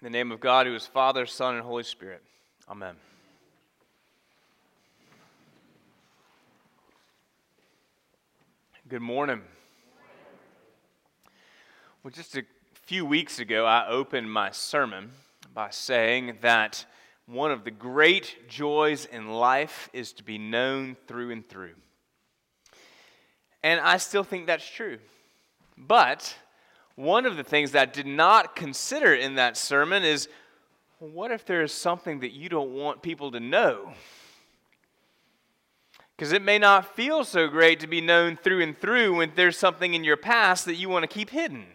In the name of God, who is Father, Son, and Holy Spirit. Amen. Good morning. Well, just a few weeks ago, I opened my sermon by saying that one of the great joys in life is to be known through and through. And I still think that's true. But one of the things that I did not consider in that sermon is what if there is something that you don't want people to know? Because it may not feel so great to be known through and through when there's something in your past that you want to keep hidden,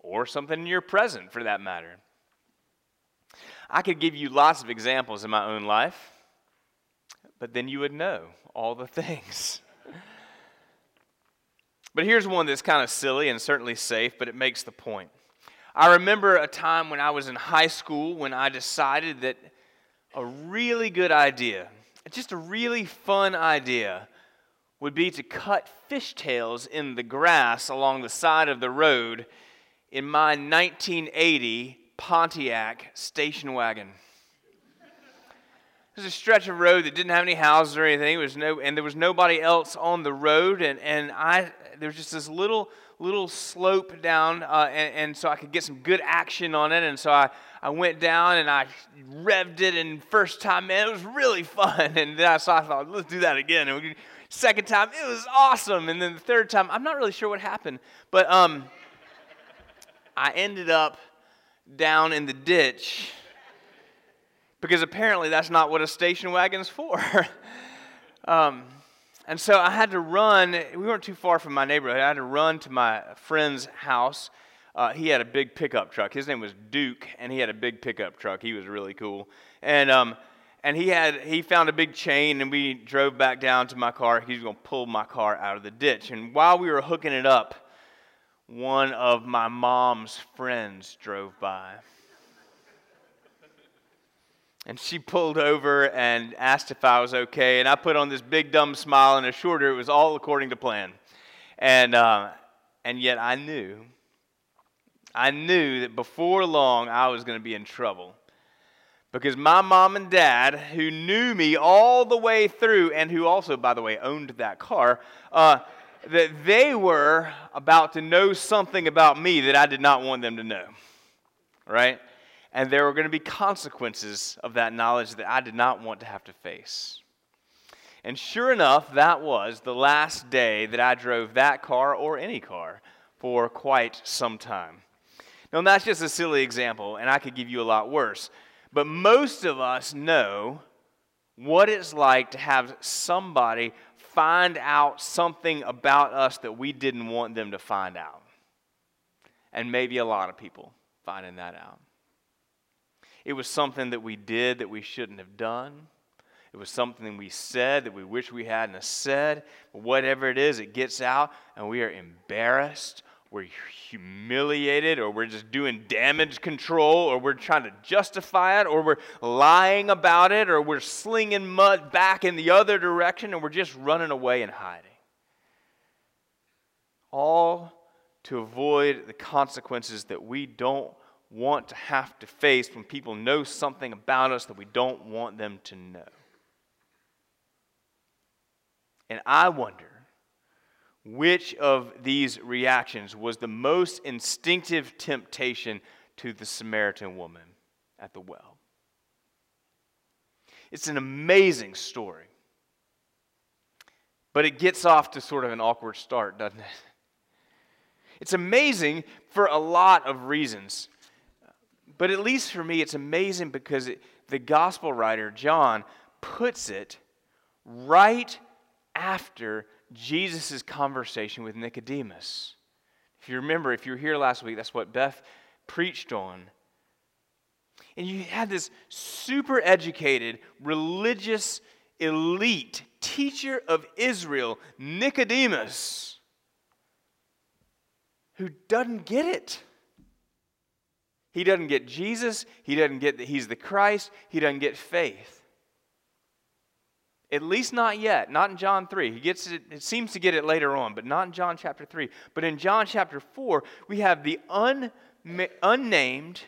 or something in your present for that matter. I could give you lots of examples in my own life, but then you would know all the things. But here's one that's kind of silly and certainly safe, but it makes the point. I remember a time when I was in high school when I decided that a really good idea, just a really fun idea, would be to cut fishtails in the grass along the side of the road in my 1980 Pontiac station wagon. Was a stretch of road that didn't have any houses or anything. It was no, and there was nobody else on the road. And, and I, there was just this little little slope down, uh, and, and, so I could get some good action on it. And so I, I went down and I revved it, and first time, man, it was really fun. And then I, so I thought, let's do that again. And we, second time, it was awesome. And then the third time, I'm not really sure what happened, but um, I ended up down in the ditch because apparently that's not what a station wagon's for. um, and so I had to run. We weren't too far from my neighborhood. I had to run to my friend's house. Uh, he had a big pickup truck. His name was Duke, and he had a big pickup truck. He was really cool. And um, and he had he found a big chain, and we drove back down to my car. He was going to pull my car out of the ditch. And while we were hooking it up, one of my mom's friends drove by. And she pulled over and asked if I was okay. And I put on this big dumb smile and assured her it was all according to plan. And, uh, and yet I knew, I knew that before long I was going to be in trouble. Because my mom and dad, who knew me all the way through, and who also, by the way, owned that car, uh, that they were about to know something about me that I did not want them to know. Right? And there were going to be consequences of that knowledge that I did not want to have to face. And sure enough, that was the last day that I drove that car or any car for quite some time. Now, that's just a silly example, and I could give you a lot worse. But most of us know what it's like to have somebody find out something about us that we didn't want them to find out. And maybe a lot of people finding that out. It was something that we did that we shouldn't have done. It was something we said that we wish we hadn't said. But whatever it is, it gets out, and we are embarrassed, we're humiliated, or we're just doing damage control, or we're trying to justify it, or we're lying about it, or we're slinging mud back in the other direction, and we're just running away and hiding. All to avoid the consequences that we don't want to have to face when people know something about us that we don't want them to know. And I wonder which of these reactions was the most instinctive temptation to the Samaritan woman at the well. It's an amazing story. But it gets off to sort of an awkward start, doesn't it? It's amazing for a lot of reasons. But at least for me, it's amazing because it, the gospel writer, John, puts it right after Jesus' conversation with Nicodemus. If you remember, if you were here last week, that's what Beth preached on. And you had this super educated, religious, elite teacher of Israel, Nicodemus, who doesn't get it. He doesn't get Jesus. He doesn't get that he's the Christ. He doesn't get faith. At least not yet. Not in John 3. He gets it, it seems to get it later on, but not in John chapter 3. But in John chapter 4, we have the un, unnamed,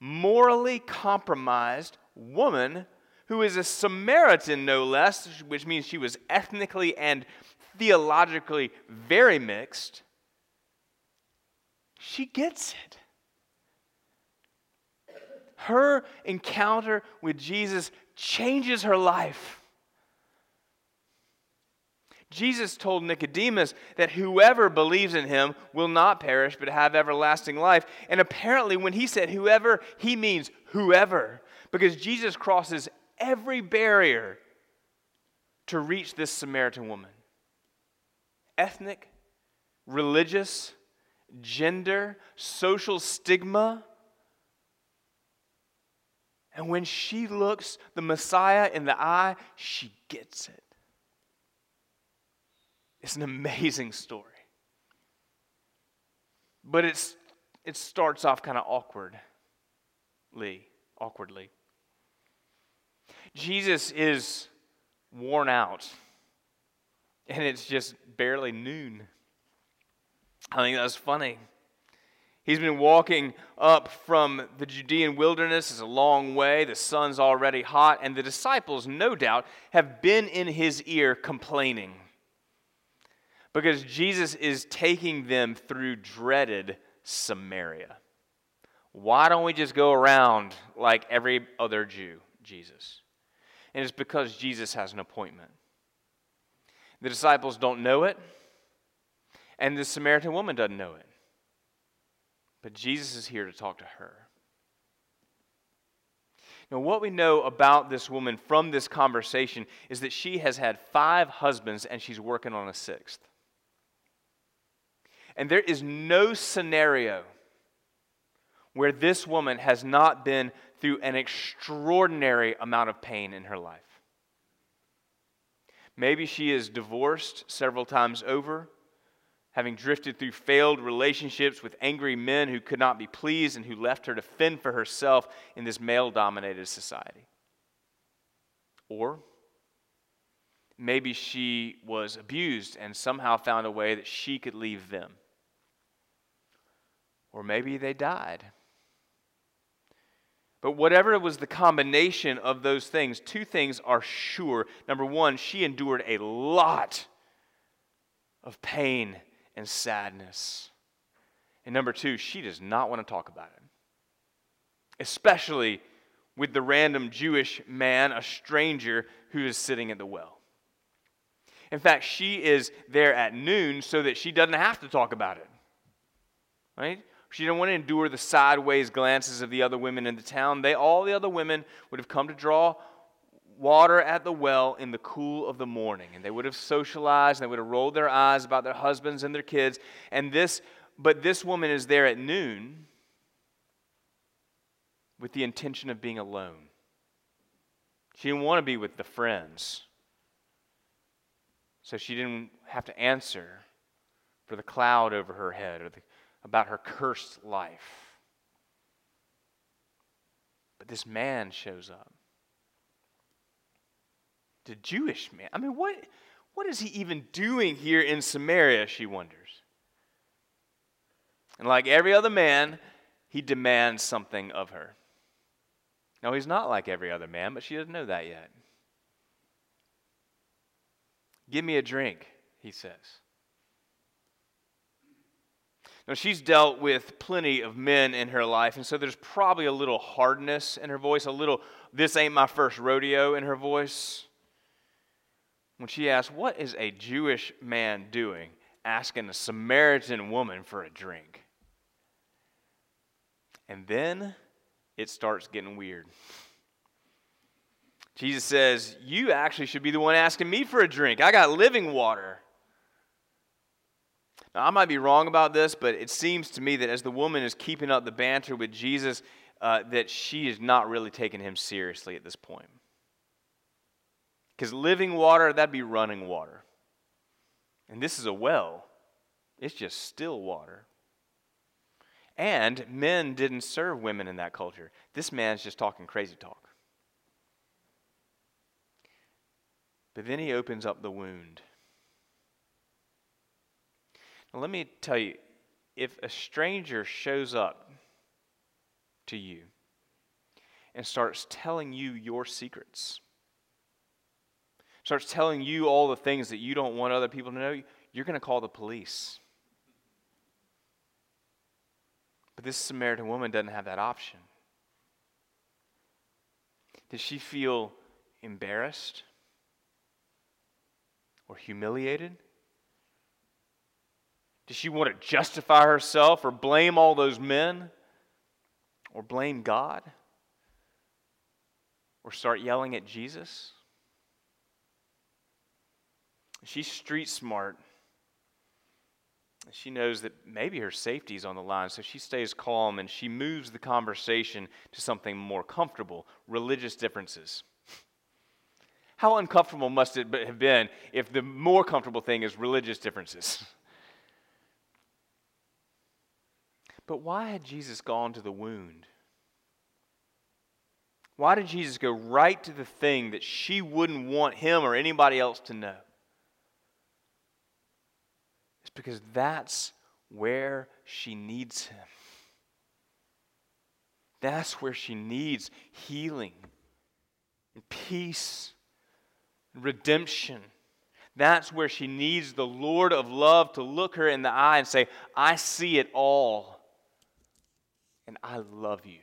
morally compromised woman who is a Samaritan, no less, which means she was ethnically and theologically very mixed, she gets it. Her encounter with Jesus changes her life. Jesus told Nicodemus that whoever believes in him will not perish but have everlasting life. And apparently, when he said whoever, he means whoever, because Jesus crosses every barrier to reach this Samaritan woman ethnic, religious, gender, social stigma. And when she looks the Messiah in the eye, she gets it. It's an amazing story. But it's, it starts off kind of awkwardly. Awkwardly. Jesus is worn out, and it's just barely noon. I think that's funny. He's been walking up from the Judean wilderness. It's a long way. The sun's already hot, and the disciples, no doubt, have been in his ear complaining because Jesus is taking them through dreaded Samaria. Why don't we just go around like every other Jew, Jesus? And it's because Jesus has an appointment. The disciples don't know it, and the Samaritan woman doesn't know it. But Jesus is here to talk to her. Now, what we know about this woman from this conversation is that she has had five husbands and she's working on a sixth. And there is no scenario where this woman has not been through an extraordinary amount of pain in her life. Maybe she is divorced several times over, having drifted through failed relationships with angry men who could not be pleased and who left her to fend for herself in this male dominated society. Or maybe she was abused and somehow found a way that she could leave them. Or maybe they died. But whatever was the combination of those things, two things are sure. Number one, she endured a lot of pain and sadness. And number two, she does not want to talk about it, especially with the random Jewish man, a stranger, who is sitting at the well. In fact, she is there at noon so that she doesn't have to talk about it. Right? She didn't want to endure the sideways glances of the other women in the town. They, all the other women, would have come to draw water at the well in the cool of the morning. And they would have socialized and they would have rolled their eyes about their husbands and their kids. And this, but this woman is there at noon with the intention of being alone. She didn't want to be with the friends. So she didn't have to answer for the cloud over her head or the about her cursed life. But this man shows up. The Jewish man. I mean, what, what is he even doing here in Samaria, she wonders. And like every other man, he demands something of her. No, he's not like every other man, but she doesn't know that yet. Give me a drink, he says. Now, she's dealt with plenty of men in her life, and so there's probably a little hardness in her voice, a little, this ain't my first rodeo in her voice. When she asks, What is a Jewish man doing asking a Samaritan woman for a drink? And then it starts getting weird. Jesus says, You actually should be the one asking me for a drink. I got living water. Now, I might be wrong about this, but it seems to me that as the woman is keeping up the banter with Jesus, uh, that she is not really taking him seriously at this point. Because living water, that'd be running water. And this is a well, it's just still water. And men didn't serve women in that culture. This man's just talking crazy talk. But then he opens up the wound. Now, let me tell you if a stranger shows up to you and starts telling you your secrets, starts telling you all the things that you don't want other people to know, you're going to call the police. But this Samaritan woman doesn't have that option. Did she feel embarrassed or humiliated? Did she want to justify herself or blame all those men or blame God or start yelling at Jesus? She's street smart. She knows that maybe her safety is on the line, so she stays calm and she moves the conversation to something more comfortable religious differences. How uncomfortable must it have been if the more comfortable thing is religious differences? But why had Jesus gone to the wound? Why did Jesus go right to the thing that she wouldn't want him or anybody else to know? It's because that's where she needs him. That's where she needs healing and peace and redemption. That's where she needs the Lord of love to look her in the eye and say, I see it all and I love you.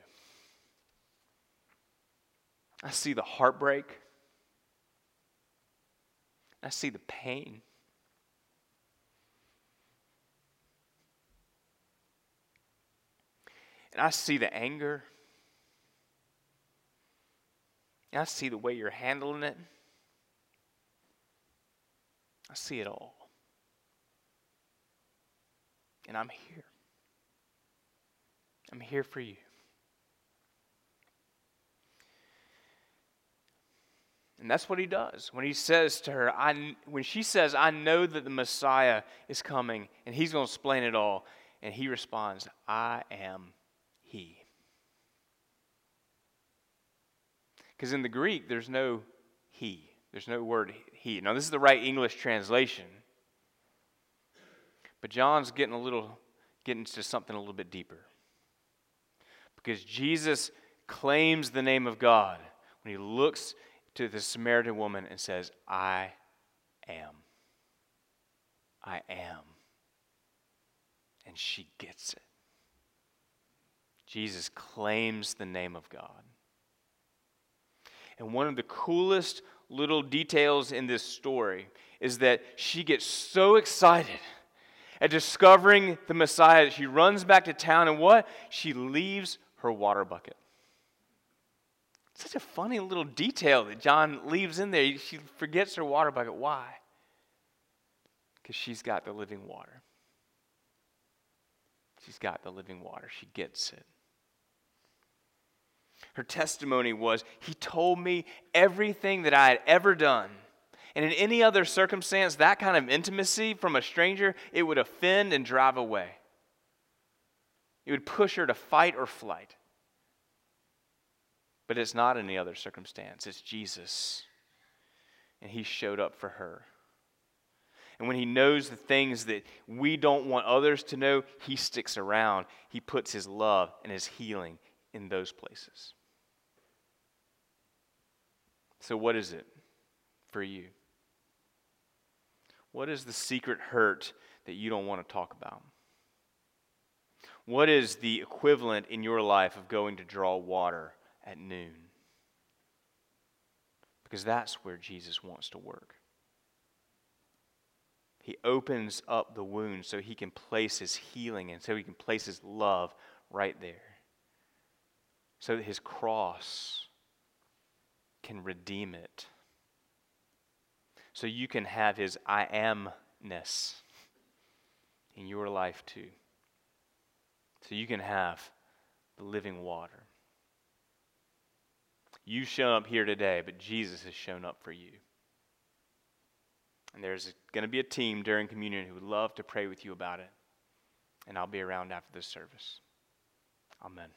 I see the heartbreak. I see the pain. And I see the anger. I see the way you're handling it. I see it all. And I'm here. I'm here for you. And that's what he does. When he says to her, I, when she says, I know that the Messiah is coming and he's going to explain it all, and he responds, I am he. Because in the Greek, there's no he, there's no word he. Now, this is the right English translation, but John's getting a little, getting to something a little bit deeper because Jesus claims the name of God when he looks to the Samaritan woman and says, I am. I am. And she gets it. Jesus claims the name of God. And one of the coolest little details in this story is that she gets so excited at discovering the Messiah that she runs back to town and what? She leaves her water bucket. Such a funny little detail that John leaves in there. She forgets her water bucket. Why? Because she's got the living water. She's got the living water. She gets it. Her testimony was He told me everything that I had ever done. And in any other circumstance, that kind of intimacy from a stranger, it would offend and drive away. It would push her to fight or flight. But it's not any other circumstance, it's Jesus. And he showed up for her. And when he knows the things that we don't want others to know, he sticks around. He puts his love and his healing in those places. So, what is it for you? What is the secret hurt that you don't want to talk about? What is the equivalent in your life of going to draw water at noon? Because that's where Jesus wants to work. He opens up the wound so he can place his healing and so he can place his love right there. So that his cross can redeem it. So you can have his I amness in your life too so you can have the living water. You show up here today, but Jesus has shown up for you. And there's going to be a team during communion who would love to pray with you about it. And I'll be around after this service. Amen.